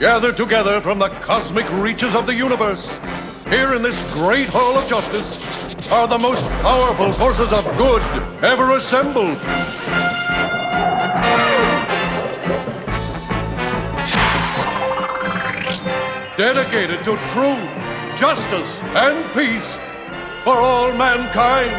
gathered together from the cosmic reaches of the universe, here in this great hall of justice, are the most powerful forces of good ever assembled. Dedicated to truth, justice, and peace for all mankind.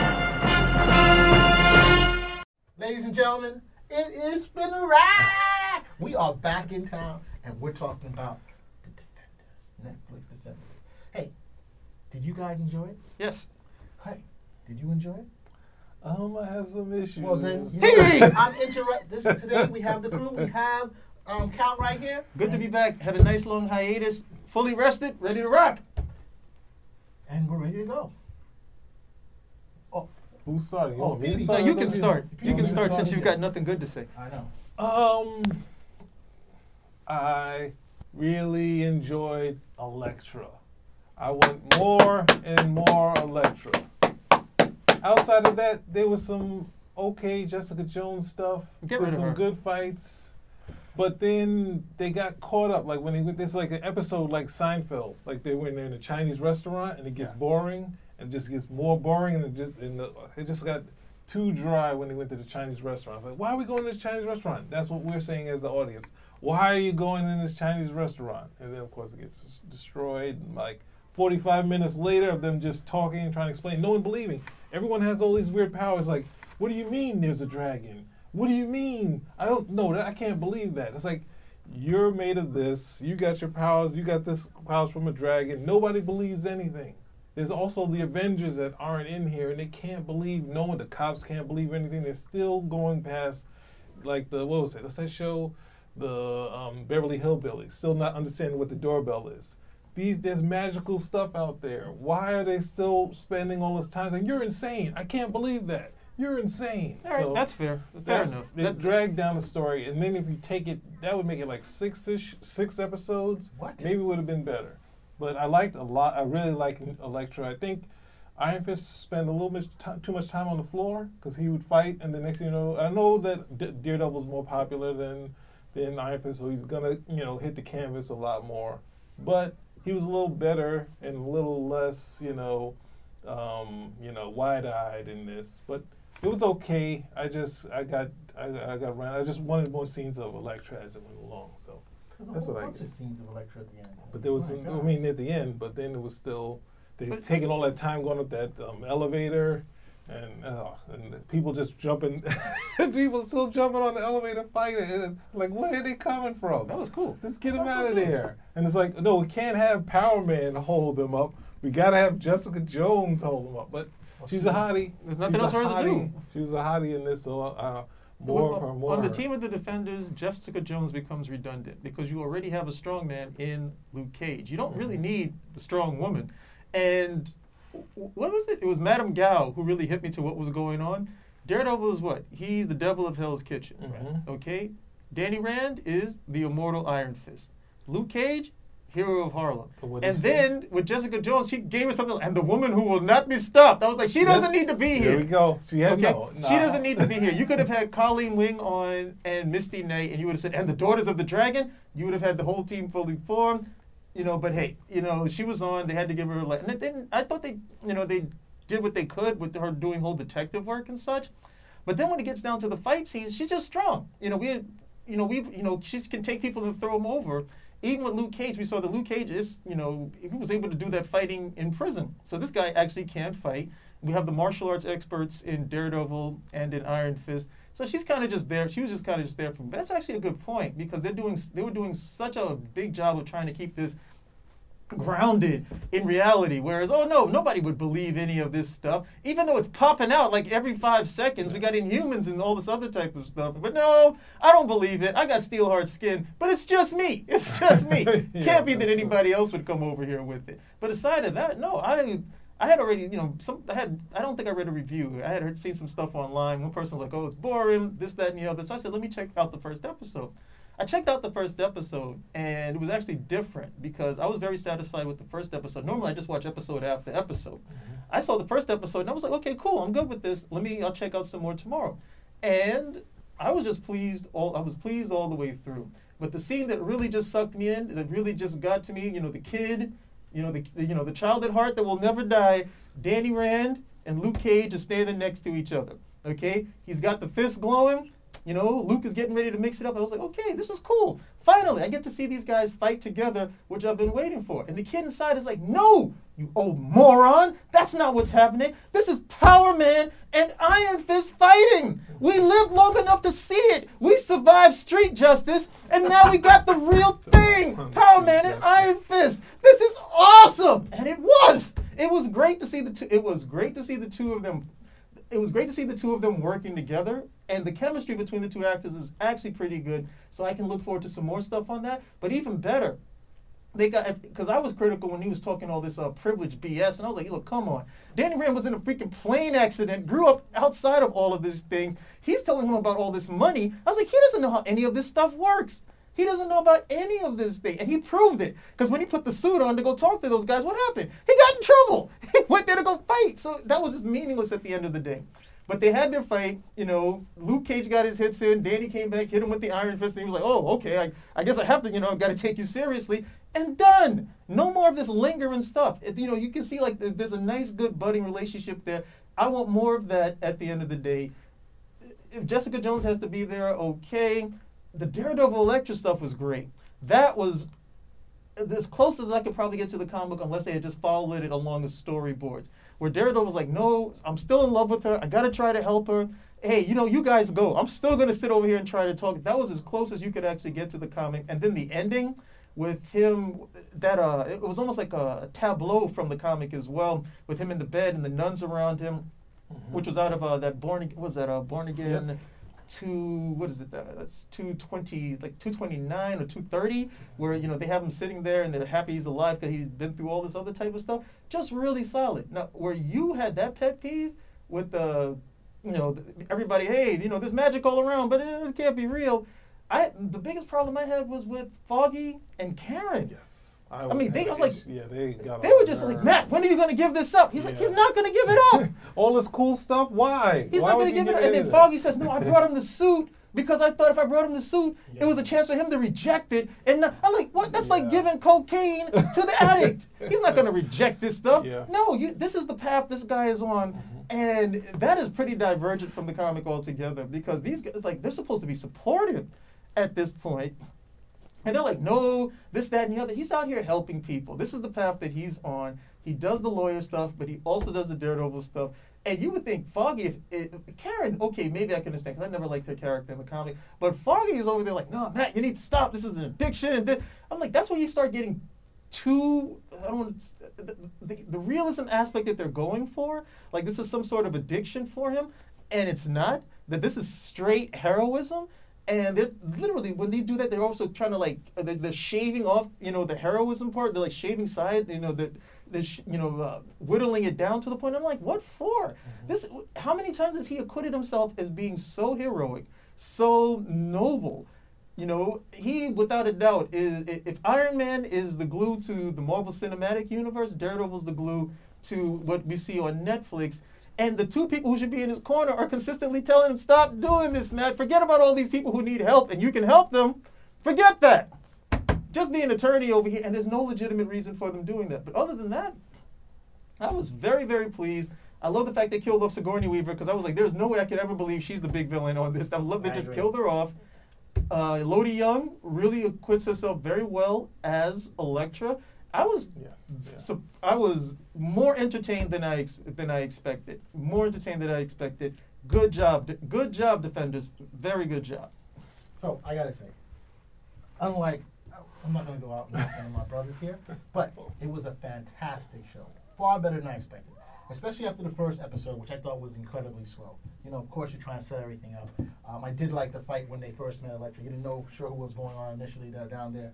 Ladies and gentlemen, it is been a ride. We are back in town, and we're talking about the Defenders, Netflix Defenders. Hey, did you guys enjoy it? Yes. Hey, did you enjoy it? Um, I have some issues. Well then, you know, I'm interrupt. This today we have the crew. We have um, Cal right here. Good to be back. Had a nice long hiatus. Fully rested, ready to rock. and we're ready to go. Oh, Who's starting? Oh, want me. No, you can start. you You can start start since you've got nothing good to say. I know. Um, I really enjoyed Elektra. I want more and more Elektra. Outside of that, there was some okay Jessica Jones stuff. Get rid of some her. good fights. But then they got caught up. Like when they this like an episode like Seinfeld. Like they went in a Chinese restaurant and it gets Yeah. boring and it just gets more boring and it just and the, it just got too dry when they went to the Chinese restaurant. Like, why are we going to this Chinese restaurant? That's what we're saying as the audience. Why are you going in this Chinese restaurant? And then of course it gets destroyed. And like 45 minutes later of them just talking and trying to explain, no one believing. Everyone has all these weird powers. Like, what do you mean there's a dragon? What do you mean? I don't know. I can't believe that. It's like you're made of this. You got your powers. You got this powers from a dragon. Nobody believes anything. There's also the Avengers that aren't in here, and they can't believe. No one, the cops can't believe anything. They're still going past, like the what was it? What's that show? The um, Beverly Hillbillies. Still not understanding what the doorbell is. These there's magical stuff out there. Why are they still spending all this time? Like you're insane. I can't believe that. You're insane. All right, So- that's fair. Fair that's, enough. It That- dragged down the story, and then if you take it, that would make it like six ish, six episodes. What? Maybe would have been better. But I liked a lot. I really like Elektra. I think Iron Fist spent a little bit too much time on the floor because he would fight, and the next thing you know, I know that D- Daredevil's more popular than than Iron Fist, so he's gonna you know hit the canvas a lot more. But he was a little better and a little less, you know, um, you know, wide-eyed in this. But it was okay. I just I got I, I got ran. I just wanted more scenes of Elektra as it went along. So, There's a That's whole what I bunch get. of scenes of Elektra at the end. but there was My some, God. I mean at the end, but then it was still they But- taking all that time going up that um, elevator. And, uh, and the people just jumping, people still jumping on the elevator fighting. And like, where are they coming from? That was cool. Just get them That's out of okay. there. And it's like, no, we can't have Power Man hold them up. We gotta have Jessica Jones hold them up. But Well, she's she- a hottie. There's nothing She's else a for her to do. hottie. She was a hottie in this, so uh, more her, more. on the team of the defenders, Jessica Jones becomes redundant because you already have a strong man in Luke Cage. You don't really Mm-hmm. need the strong woman. And what was it? It was Madame Gao who really hit me to what was going on. Daredevil is what? He's the devil of Hell's Kitchen. Mhm. Okay? Danny Rand is the immortal Iron Fist. Luke Cage, hero of Harlem. And then with Jessica Jones, she gave us something, and the woman who will not be stopped. I was like, she doesn't need to be here. There we go. She had Okay, no. she doesn't need to be here. You could have had Colleen Wing on and Misty Knight, and you would have said, and the Daughters of the Dragon. You would have had the whole team fully formed, you know. But hey, you know, she was on. They had to give her a like. And then I thought they, you know, they did what they could with her doing whole detective work and such. But then when it gets down to the fight scenes, she's just strong. You know, we, you know, we, you know, she can take people and throw them over. Even with Luke Cage, we saw that Luke Cage is, you know, he was able to do that fighting in prison. So this guy actually can fight. We have the martial arts experts in Daredevil and in Iron Fist. So she's kind of just there. She was just kind of just there. From, that's actually a good point because they're doing, they were doing such a big job of trying to keep this grounded in reality. Whereas, oh no, nobody would believe any of this stuff, even though it's popping out like every five seconds. We got Inhumans and all this other type of stuff. But no, I don't believe it. I got steel hard skin, but it's just me. It's just me. Yeah, Can't be that anybody else would come over here with it. But aside of that, no, I. I had already, you know, some. I had. I don't think I read a review. I had heard, seen some stuff online. One person was like, "Oh, it's boring. This, that, and the other." So I said, "Let me check out the first episode." I checked out the first episode and it was actually different because I was very satisfied with the first episode. Normally I just watch episode after episode. Mm-hmm. I saw the first episode and I was like, okay, cool, I'm good with this. Let me I'll check out some more tomorrow. And I was just pleased all I was pleased all the way through. But the scene that really just sucked me in, that really just got to me, you know, the kid, you know, the the- you know the child at heart that will never die. Danny Rand and Luke Cage are standing next to each other. Okay, he's got the fist glowing. You know, Luke is getting ready to mix it up. I was like, okay, this is cool. Finally, I get to see these guys fight together, which I've been waiting for. And the kid inside is like, no, you old moron. That's not what's happening. This is Power Man and Iron Fist fighting. We lived long enough to see it. We survived street justice, and now we got the real thing Power Man and Iron Fist. This is awesome. And it was. It was great to see the two. It was great to see the two of them it was great to see the two of them working together and the chemistry between the two actors is actually pretty good so i can look forward to some more stuff on that but even better they got because i was critical when he was talking all this uh, privilege bs and i was like look come on. Danny rand was in a freaking plane accident grew up outside of all of these things. He's telling him about all this money. I was like he doesn't know how any of this stuff works he doesn't know about any of this thing. And he proved it. Because when he put the suit on to go talk to those guys, what happened? He got in trouble. He went there to go fight. So that was just meaningless at the end of the day. But they had their fight. You know, Luke Cage got his hits in. Danny came back, hit him with the Iron Fist. And he was like, oh, okay, I, I guess I have to, you know, I've got to take you seriously. And done. No more of this lingering stuff. It- you know, you can see like there's a nice, good budding relationship there. I want more of that at the end of the day if Jessica Jones has to be there, okay. The Daredevil Elektra stuff was great. That was as close as I could probably get to the comic book, unless they had just followed it along the storyboards. Where Daredevil was like, "No, I'm still in love with her. I gotta try to help her. Hey, you know, you guys go. I'm still gonna sit over here and try to talk." That was as close as you could actually get to the comic. And then the ending with him, that uh, it was almost like a tableau from the comic as well, with him in the bed and the nuns around him which was out of uh, that born what was that uh, born again two what is it that that's 220 like 229 or 230 where you know they have him sitting there and they're happy he's alive because he's been through all this other type of stuff. Just really solid. Now where you had that pet peeve with the you know everybody hey you know there's magic all around but it, it can't be real. I the biggest problem i had was with foggy and karen. Yes. I would mean, they- I was like- yeah, they got. they were just like nerves. matt when are you going to give this up he's like he's not going to give it up All this cool stuff. Why? He's Why not going to give it. any And then Foggy says, "No, I brought him the suit because I thought if I brought him the suit, it was a chance for him to reject it." And not- I'm like, "What? That's like giving cocaine to the addict. He's not going to reject this stuff. Yeah. Mm-hmm. No, you, this is the path this guy is on, and that is pretty divergent from the comic altogether because these guys, like, they're supposed to be supportive at this point." And they're like, no, this, that, and the other. He's out here helping people. This is the path that he's on. He does the lawyer stuff, but he also does the Daredevil stuff. And you would think Foggy, if, Karen, okay, maybe I can understand because I never liked her character in the comic. But Foggy is over there like, no, Matt, you need to stop. This is an addiction. And this. I'm like, that's when you start getting too. I don't want to, the, the, the realism aspect that they're going for. Like this is some sort of addiction for him, and it's not. That this is straight heroism. And they're literally when they do that, they're also trying to like uh, they're, they're shaving off, you know, the heroism part. They're like shaving side, you know, the, the sh- you know, uh, whittling it down to the point. I'm like, what for? This, how many times has he acquitted himself as being so heroic, so noble? You know, he without a doubt is. If Iron Man is the glue to the Marvel Cinematic Universe, Daredevil's the glue to what we see on Netflix. And the two people who should be in his corner are consistently telling him, "Stop doing this, Matt. Forget about all these people who need help, and you can help them. Forget that. Just be an attorney over here." And there's no legitimate reason for them doing that. But other than that, I was very, very pleased. I love the fact they killed off Sigourney Weaver because I was like, there's no way I could ever believe she's the big villain on this. I love they I just agree. killed her off. Uh, Elodie Yung really acquits herself very well as Elektra. I was, Yes, yeah. sup- I was more entertained than I than I expected. More entertained than I expected. Good job, good job, defenders. Very good job. So I gotta say, unlike I'm not gonna go out and knock of my brothers here, but it was a fantastic show, far better than I expected. Especially after the first episode, which I thought was incredibly slow. You know, of course, you're trying to set everything up. Um, I did like the fight when they first met Elektra. You didn't know sure who was going on initially. They're down there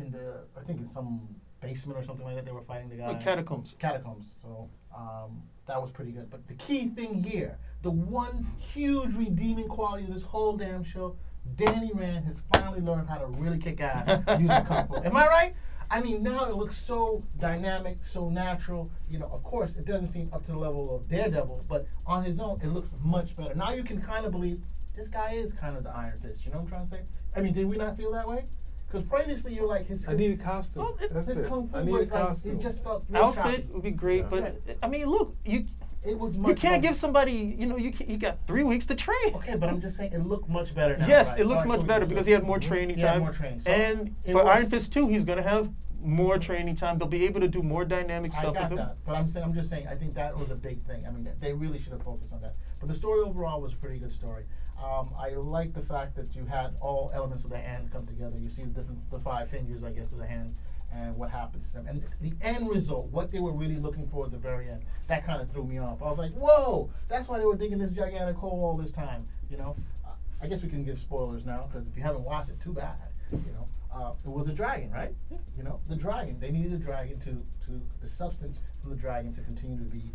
in the, I think in some basement or something like that. They were fighting the guy. Uh, catacombs. Catacombs. So um, that was pretty good. But the key thing here, the one huge redeeming quality of this whole damn show, Danny Rand has finally learned how to really kick ass using kung fu. Am I right? I mean, now it looks so dynamic, so natural. You know, of course, it doesn't seem up to the level of Daredevil, but on his own, it looks much better. Now you can kind of believe this guy is kind of the Iron Fist. You know what I'm trying to say? I mean, did we not feel that way? Because previously you're like his. I need a costume. Well, it- That's his it. kung fu I need a was like costume. it just felt real Outfit choppy. would be great, Yeah. but I mean, look, you It was much you can't more- give somebody, you know, you can, you got three weeks to train. Okay, but I'm just saying it looked much better now. Yes, right? it looks Alright, much so better because he had more training He had time. more training. So and for Iron Fist 2, he's going to have more training time. They'll be able to do more dynamic I stuff got with him. that, but I'm saying I'm just saying I think that was a big thing. I mean, they really should have focused on that. But the story overall was a pretty good story. Um, I like the fact that you had all elements of the hand come together. You see the different, the five fingers, I guess, of the hand, and what happens to them, and the end result, what they were really looking for at the very end. That kind of threw me off. I was like, whoa, that's why they were digging this gigantic hole all this time. You know, uh, I guess we can give spoilers now because if you haven't watched it, too bad. You know, uh, it was a dragon, right? You know, the dragon. They needed a dragon to to the substance from the dragon to continue to be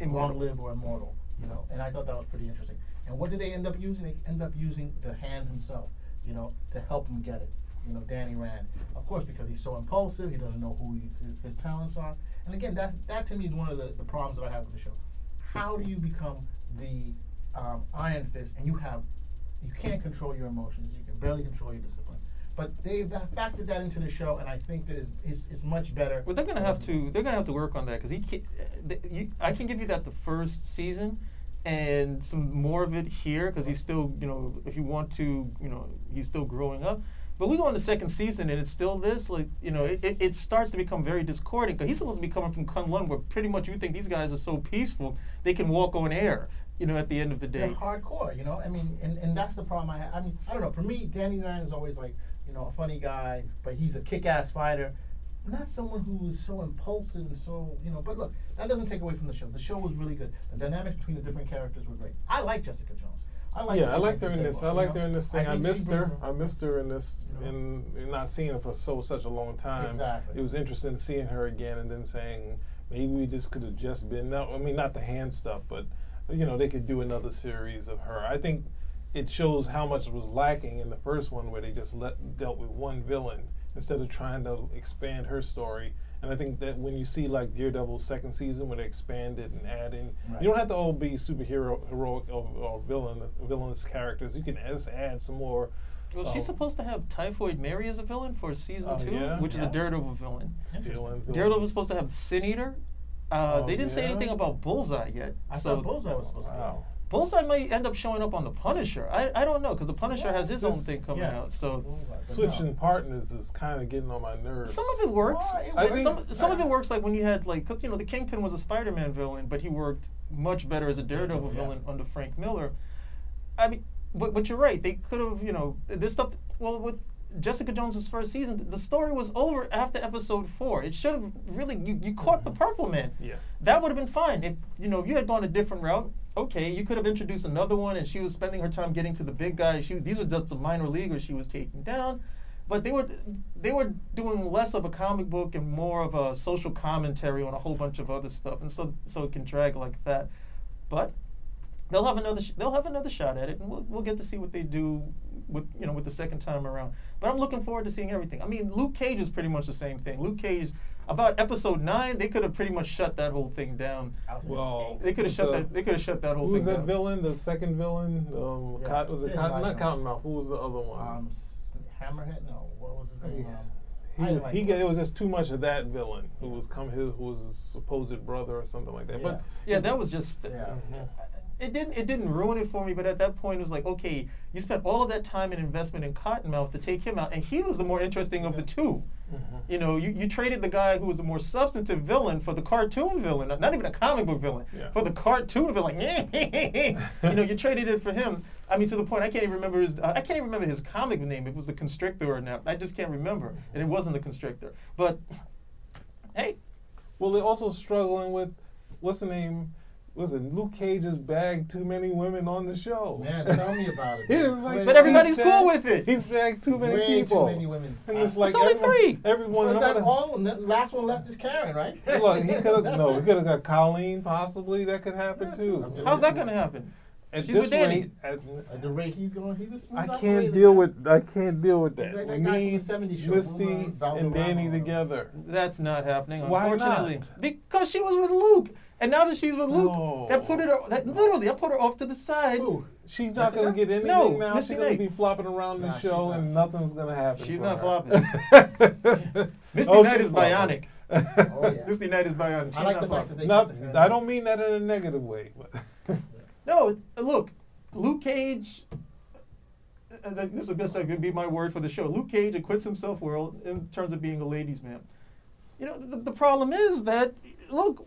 Immortal. long live or immortal. You know, and I thought that was pretty interesting. And what did they end up using? They end up using the hand himself. You know, to help him get it. You know, Danny Rand, of course, because he's so impulsive, he doesn't know who he, his, his talents are. And again, that's that to me is one of the, the problems that I have with the show. How do you become the um, Iron Fist and you have you can't control your emotions, you can barely control your discipline. But they've factored that into the show, and I think that is is, is much better. Well, they're gonna have to. They're gonna have to work on that because he. Can't, th- you, I can give you that the first season, and some more of it here because he's still, you know, if you want to, you know, he's still growing up. But we go on the second season and it's still this, like, you know, it, it, starts to become very discordant because he's supposed to be coming from Kunlun where pretty much you think these guys are so peaceful they can walk on air, you know, at the end of the They're day. hardcore, you know. I mean, and, and that's the problem I have. I mean, I don't know. For me, Danny Rand is always like, you know, a funny guy, but he's a kick-ass fighter. Not someone who is so impulsive and so, you know. But look, that doesn't take away from the show. The show was really good. The dynamics between the different characters were great. I like Jessica Jones. I like. yeah, I she liked her in this. I you liked her in this thing. I, she missed her. I missed her in this, You know? in, in not seeing her for so such a long time. Exactly. It was interesting seeing her again, and then saying maybe we just could have just been. No, I mean not the hand stuff, but you know they could do another series of her. I think it shows how much was lacking in the first one, where they just let dealt with one villain instead of trying to expand her story. And I think that when you see like Daredevil's second season, when they expand it and add in, Right. you don't have to all be superhero, heroic, or, or villain, villainous characters. You can just add some more. Well, she's um, supposed to have Typhoid Mary as a villain for season two, yeah? which is Yeah. a Daredevil villain. stealing. Daredevil was supposed to have Sin Eater. Uh, Oh, they didn't say anything about Bullseye yet. I so thought Bullseye was supposed to be. Wow. Bullseye might end up showing up on the Punisher. I, I don't know because the Punisher has his own thing coming yeah. out. So Switching no. partners is kind of getting on my nerves. some of it works. Well, it I works. think- some some of it works like when you had like because you know the Kingpin was a Spider-Man villain, but he worked much better as a Daredevil Yeah. villain under Frank Miller. I mean, but but you're right. They could have you know this stuff. Well, with Jessica Jones's first season, the story was over after episode four. It should have really you, you caught the mm-hmm. Purple Man. Yeah. That would have been fine if you know if you had gone a different route. Okay, you could have introduced another one, and she was spending her time getting to the big guy. She these were just the minor leaguers she was taking down, but they were they were doing less of a comic book and more of a social commentary on a whole bunch of other stuff, and so so it can drag like that. But they'll have another sh- they'll have another shot at it, and we'll, we'll get to see what they do with you know with the second time around. But I'm looking forward to seeing everything. I mean, Luke Cage is pretty much the same thing. Luke Cage, about episode nine, they could have pretty much shut that whole thing down. Well, They could have shut the- that. They could have shut that whole thing. Down. Who was thing that down. villain? The second villain? Um, Yeah, Cot- was it didn't Cotton? like Not. Cottonmouth. Who was the other one? Um, Hammerhead? No. What was his name? Yeah. Um, he I was, didn't like he got, it was just too much of that villain who was come his who was his supposed brother or something like that. But Yeah, that was just. Yeah. It didn't. It didn't ruin it for me. But at that point, it was like, okay, you spent all of that time and investment in Cottonmouth to take him out, and he was the more interesting of the two. You know, you, you traded the guy who was a more substantive villain for the cartoon villain, not not even a comic book villain, Yeah. for the cartoon villain. you know, you traded it for him. I mean, to the point I can't even remember his. Uh, I can't even remember his comic name. If it was the Constrictor or not. I just can't remember, and it wasn't the Constrictor. But hey, well, they're also struggling with what's the name? Was it Luke Cage's bagged too many women on the show? Man, tell me about it. He was man. like- Way- But everybody's he cool bagged- with it. He's bagged too many way people. Too many women. And it's like It's only everyone, three. Everyone. Was I'm that all? Last one left is Karen, right? Look, he could have no. He could have got Colleen. Possibly that could happen Yeah, too. How's that going to happen? At She's this with Danny. rate, at, At the rate he's going, he's a smooth I can't deal with I can't deal with He's that. like we that guy from need the 70s show, Misty Wilmer and Danny together. That's not happening, Why not? unfortunately. Because she was with Luke. And now that she's with Luke, No. that put her that literally that put her off to the side. Who? She's not Jessica? gonna get anything No, now. Misty She's gonna be flopping around the Nah, she's show not. and nothing's gonna happen. She's for not her. flopping. Misty Oh, Knight she's is bionic. Oh, yeah. Misty Knight is bionic. She's I like not the fact flopping. that they Not, put the- I don't mean that in a negative way, but No, look, Luke Cage. uh, This is this is gonna be my word for the show. Luke Cage acquits himself well in terms of being a ladies' man. You know, the, the problem is that look,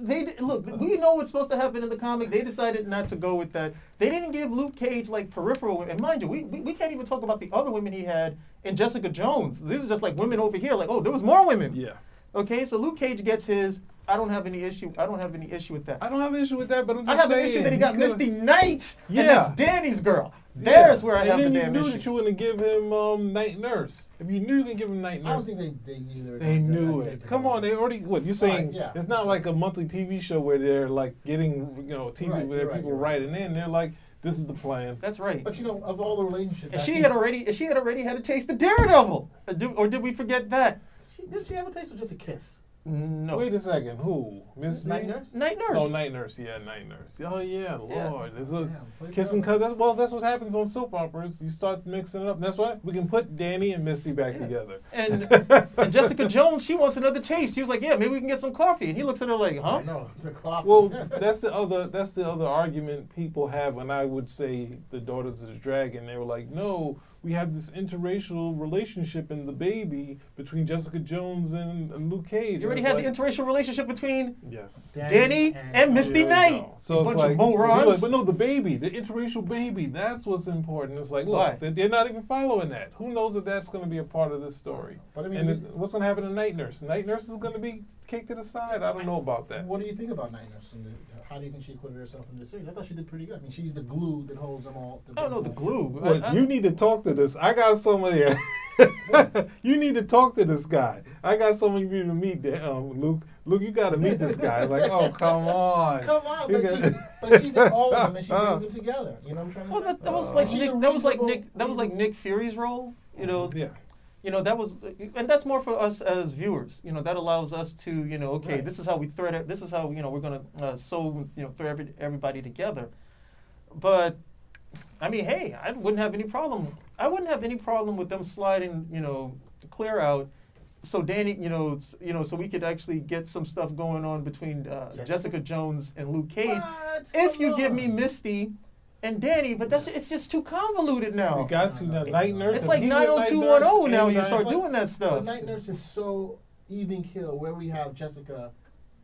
they look. We know what's supposed to happen in the comic. They decided not to go with that. They didn't give Luke Cage like peripheral. And mind you, we, we, we can't even talk about the other women he had in Jessica Jones. These are just like women over here. Like, oh, there was more women. yeah. Okay, so Luke Cage gets his. I don't have any issue. I don't have any issue with that. I don't have an issue with that, but I'm just I have an issue that he got could've- Misty Knight, Yeah. and that's Danny's girl. There's where I and have then the you knew issue. that you were gonna give him um, night nurse. If you knew you could give him night nurse, I don't think they, they knew they they knew it. they Come on, they already. What you saying? yeah. It's not like a monthly TV show where they're like getting you know TV Right, where right, people right. writing in. They're like, this is the plan. That's right. But you know, of all the relationships, and I she think- had already, she had already had a taste of Daredevil, Uh, do- or did we forget that? She, did she have a taste or just a kiss? No. Wait a second. Who? Miss Night nurse? Night oh, Nurse. Oh, night nurse. Yeah, night nurse. Oh yeah, Yeah. Lord. There's a Damn, play kissing together. cousin. Well, that's what happens on soap operas. You start mixing it up. That's why we can put Danny and Misty back Yeah. together. And, and Jessica Jones, she wants another taste. He was like, "Yeah, maybe we can get some coffee." And he looks at her like, "Huh?" No, know the coffee. Well, that's the other that's the other argument people have when I would say the Daughters of the Dragon. They were like, no, we have this interracial relationship in the baby between Jessica Jones and, and Luke Cage. You already had it's the interracial relationship between yes. Danny and Misty There we Knight. So You it's bunch like, of morons. like, but no, the baby, the interracial baby, that's what's important. It's like, look, Why? they- they're not even following that. Who knows if that's going to be a part of this story? But I mean, and it- what's going to happen to Night Nurse? Night Nurse is going to be kicked to the side. I don't know about that. What do you think about Night Nurse? And the, how do you think she acquitted herself in this series? I thought she did pretty good. I mean, she's the glue that holds them all. I don't know the glue. Well, I- I- you need to talk to this. I got somebody. you need to talk to this guy. I got someone you need to meet, that um, Luke. Luke, you got to meet this guy. Like, oh, come on. Come on, but, she, but she's in all of them, and she brings them together. You know what I'm trying to Well, say? that, that was Uh, like she's Nick. That was like Nick. That was like Nick Fury's role. You know, Yeah. You know that was and that's more for us as viewers you know that allows us to you know okay Right. this is how we thread it this is how you know we're gonna uh, sew you know thread every, everybody together but i mean hey i wouldn't have any problem i wouldn't have any problem with them sliding you know clear out so danny you know you know so we could actually get some stuff going on between uh, Jessica? jessica jones and luke cage What? if Come you give me misty and danny but that's it's just too convoluted now We got to now. Night Nurse. it's like he with Night 90210 now. You start doing that stuff. Night Nurse is so even kill where we have Jessica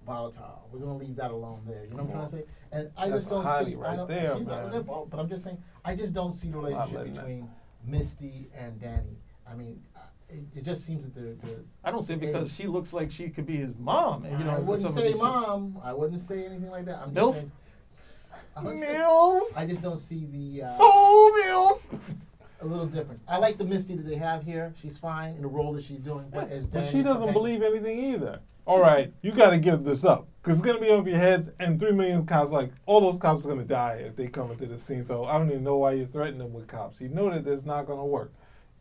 volatile. We're gonna leave that alone there. You know what I'm trying to say? And I That's just don't Heidi see. I right don't, there, she's man. there, but but I'm just saying. I just don't see the relationship letting that- between Misty and Danny. I mean, uh, it, it just seems that they're. they're I don't say it because she looks like she could be his mom. And, you know, I wouldn't say these- mom. I wouldn't say anything like that. I'm Milf? just saying. I'm just- Milf. I just don't see the. Uh, Oh, Milf. a little different. I like the Misty that they have here. She's fine in the role that she's doing. But, as But she doesn't companion- believe anything either. All right, you got to give this up because it's gonna be over your heads, and three million cops. Like all those cops are gonna die if they come into the scene. So I don't even know why you're threatening them with cops. You know that that's not gonna work.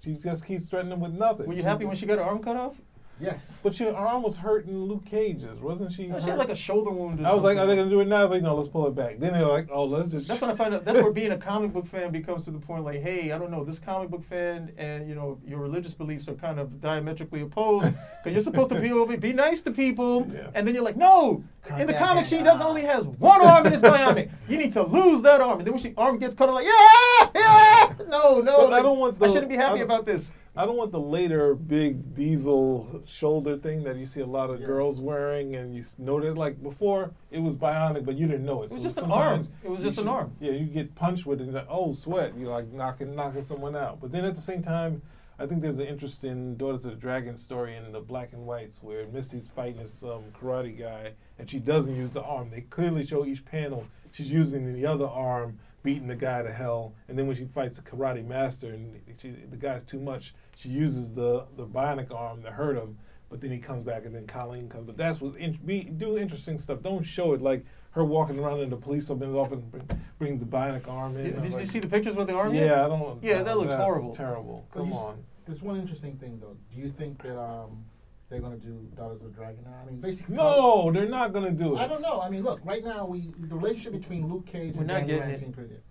She just keeps threatening them with nothing. Were you She- happy when she got her arm cut off? Yes. But your arm was hurting Luke Cage's, wasn't she? No, she hurt? had like a shoulder wound. Or I was like, are they gonna do it now? Like, no, let's pull it back. Then they're like, oh, let's just. That's when I find out. That's where being a comic book fan becomes to the point like, hey, I don't know, this comic book fan and you know your religious beliefs are kind of diametrically opposed. Because you're supposed to be be nice to people, Yeah. and then you're like, no. Cut In the that comic, she doesn't only has one arm and it's bionic. You need to lose that arm, and then when she arm gets cut, I'm like, yeah, yeah. No, no. But I don't want the- I shouldn't be happy about this. I don't want the later big diesel shoulder thing that you see a lot of Yeah. girls wearing, and you that like before it was bionic, but you didn't know it. It was just an arm. It was just an arm. Yeah, you get punched with it, and like, oh sweat, you're like knocking knocking someone out. But then at the same time, I think there's an interesting Daughters of the Dragon story in the black and whites where Misty's fighting this um, karate guy, and she doesn't use the arm. They clearly show each panel she's using the other arm, beating the guy to hell. And then when she fights the karate master and she, the guy's too much, she uses the the bionic arm to hurt him. but then he comes back and then Colleen comes. But that's what in, be do interesting stuff. Don't show it like her walking around in the police open off and bring, bring the bionic arm in. Did, I'm you see the pictures with the arm? Yeah, I don't. Yeah, that looks that's horrible. Terrible. Come you s- on. There's one interesting thing though. Do you think that um they're gonna do Daughters of the Dragon now? I mean, basically. No, they're not gonna do it. I don't know. I mean, look. Right now, we the relationship between Luke Cage We're and not Danny getting Rand pretty good.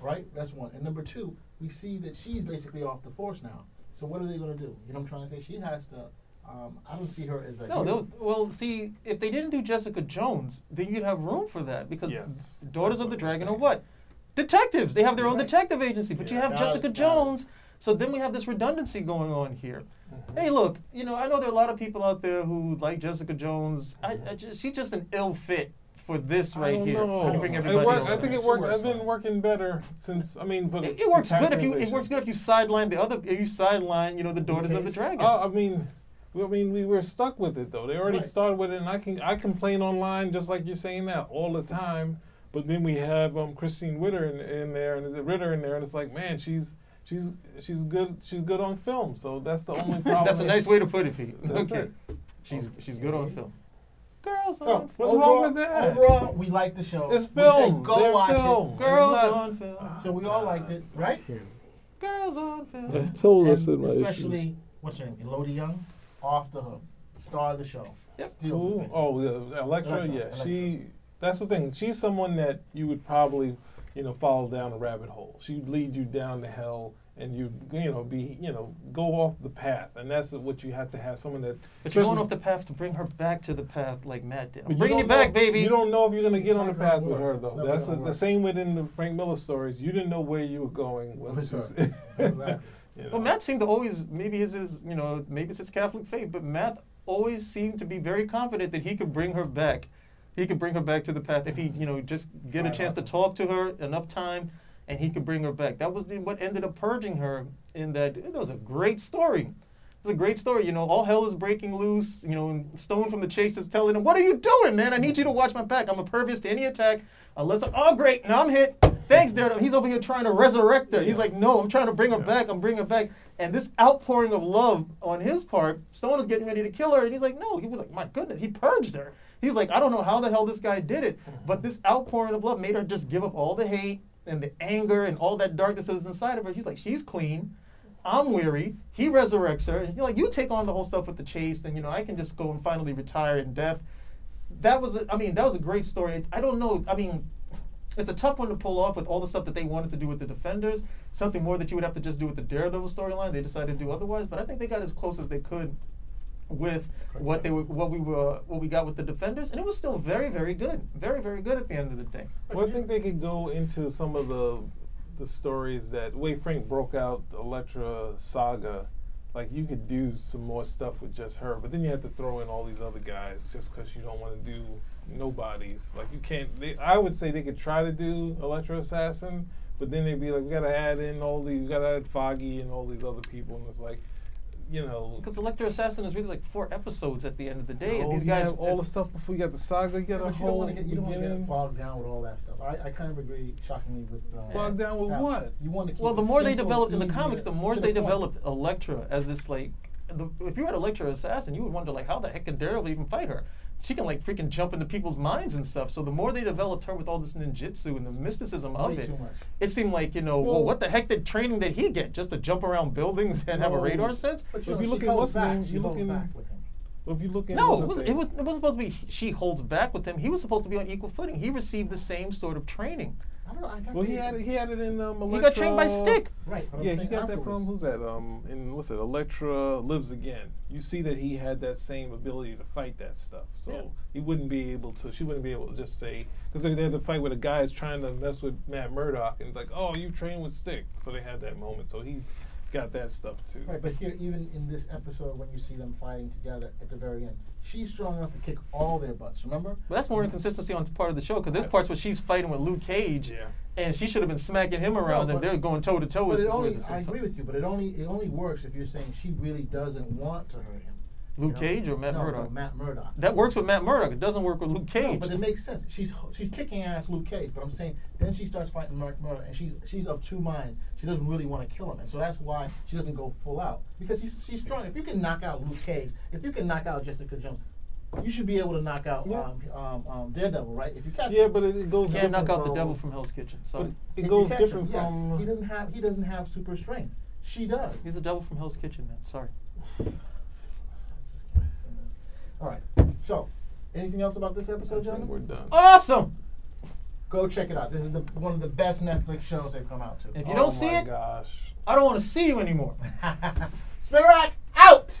Right. That's one. And number two, we see that she's basically off the force now. So what are they gonna do? You know what I'm trying to say? She has to. Um, I don't see her as a. No, they'll, well, see, if they didn't do Jessica Jones, then you'd have room for that because Yes, Daughters of the Dragon are what? Detectives. They have their own Right. detective agency, but you have Got Jessica got. Jones. So then we have this redundancy going on here. Hey, look, you know, I know there are a lot of people out there who like Jessica Jones. I, I just, she's just an ill fit for this I right don't here. know. To bring It everybody work- else I think it worked. works I've been working better since. I mean, for the It, it works good if you. It works good if you sideline the other. If you sideline, you know, the Daughters of the Dragon. Uh, I mean, I mean, we were stuck with it though. They already Right. started with it, and I can I complain online just like you're saying that all the time. But then we have um, Christine Ritter in, in there, and is it Ritter in there, and it's like, man, she's she's she's good. She's good on film. So that's the only problem. That's a nice way to put it, Pete. That's okay. it. She's she's good on film. Girls So on What's film. wrong with that? Overall, we like the show. It's We say film. go They're watch film. it. Girls not- on film. So we all liked it, right? Girls on film. I told us in my especially what's her name, Elodie Yung, off the hook, star of the show. Yep. Steals Ooh, oh, yeah, Elektra, Elektra, yeah. Elektra. She. That's the thing. She's someone that you would probably, you know, follow down a rabbit hole. She'd lead you down to hell, and you, you know, be, you know, go off the path. And that's what you have to have. Someone that. But you're going off the path to bring her back to the path like Matt did. but I'm bringing you don't back, know- baby. You don't know if you're gonna get on the path with her though. That's gonna the work. same within the Frank Miller stories. You didn't know where you were going. once That's you- Exactly. you know. Well, Matt seemed to always, maybe his is, you know, maybe it's his Catholic faith, but Matt always seemed to be very confident that he could bring her back. He could bring her back to the path if he, you know, just get a chance to talk to her enough time, and he could bring her back. That was the, what ended up purging her. In that, it was a great story. It was a great story. You know, all hell is breaking loose. You know, and Stone from the Chaste is telling him, "What are you doing, man? I need you to watch my back. I'm impervious to any attack unless I, oh great, now I'm hit. Thanks, Daredevil. He's over here trying to resurrect her. He's like, no, I'm trying to bring her back. I'm bringing her back. And this outpouring of love on his part, Stone is getting ready to kill her, and he's like, no. He was like, my goodness, he purged her. He's like, I don't know how the hell this guy did it, but this outpouring of love made her just give up all the hate and the anger and all that darkness that was inside of her. She's like, she's clean. I'm weary. He resurrects her. And you're like, you take on the whole stuff with the Chaste, then you know I can just go and finally retire in death. That was, a, I mean, that was a great story. I don't know. I mean, it's a tough one to pull off with all the stuff that they wanted to do with the defenders. Something more that you would have to just do with the Daredevil storyline. They decided to do otherwise, but I think they got as close as they could with what they were, what we were, what we got with the defenders, and it was still very, very good, very, very good at the end of the day. Well, I think they could go into some of the the stories that way Frank broke out Elektra saga. Like you could do some more stuff with just her, but then you have to throw in all these other guys just because you don't want to do nobodies. Like you can't. They, I would say they could try to do Elektra Assassin, but then they'd be like, we gotta add in all these, we gotta add Foggy and all these other people, and it's like, you know. Because Elektra Assassin is really like four episodes at the end of the day, and these guys have all the stuff before you got the saga. You got Yeah, a but you don't whole want to get you don't want to get bogged down with all that stuff. I, I kind of agree, shockingly, with uh, Bogged down with that. what? You want to keep Well, the more they simple, developed in the comics, the more they point. developed Elektra as this like. The, if you had Elektra Assassin, you would wonder like how the heck can Daredevil even fight her? She can like freaking jump into people's minds and stuff. So the more they developed her with all this ninjutsu and the mysticism of it, it seemed like you know, well, Well- what the heck did training did he get just to jump around buildings and have a radar sense? But If you know, you she look at holds what's back. name, She you holds look back with him. Well, if you look at No, it, was, it, was, it wasn't supposed to be she holds back with him. He was supposed to be on equal footing. He received the same sort of training. I don't know. I got Well, he had it. He had it in um. He got trained by Stick. Right. but Yeah, he saying got that from who's that? Um, in what's it? Elektra lives again. You see that he had that same ability to fight that stuff. So Yeah. he wouldn't be able to. She wouldn't be able to just say because they had the fight with a guy who's trying to mess with Matt Murdock and it's like, oh, you trained with Stick. So they had that moment. So he's got that stuff too. Right, but here, even in this episode, when you see them fighting together at the very end, she's strong enough to kick all their butts. Remember? But that's more inconsistency on part of the show because there's Yes. parts where she's fighting with Luke Cage, Yeah. and she should have been smacking him around, No, and they're going toe to toe But with it with only, the I agree with you, but it only it only works if you're saying she really doesn't want to hurt him. Luke know? Cage or Matt no, Murdock? No, Matt Murdock. That works with Matt Murdock. It doesn't work with Luke No, Cage. but it makes sense. She's she's kicking ass Luke Cage, but I'm saying then she starts fighting Mark Murdock, and she's she's of two minds. She doesn't really want to kill him, and so that's why she doesn't go full out because she's she's strong. If you can knock out Luke Cage, if you can knock out Jessica Jones, you should be able to knock out Yeah. um, um, um, Daredevil, right? If you catch Yeah, but it, it goes. you can't knock out the devil from Hell's Kitchen. So It goes different him, yes. from. He doesn't have he doesn't have super strength. She does. He's the devil from Hell's Kitchen, man. Sorry. All right. So, anything else about this episode, think gentlemen? we're done. Awesome. Go check it out. This is the, one of the best Netflix shows they've come out to. If you oh don't see it, gosh. I don't want to see you anymore. Spin rack out.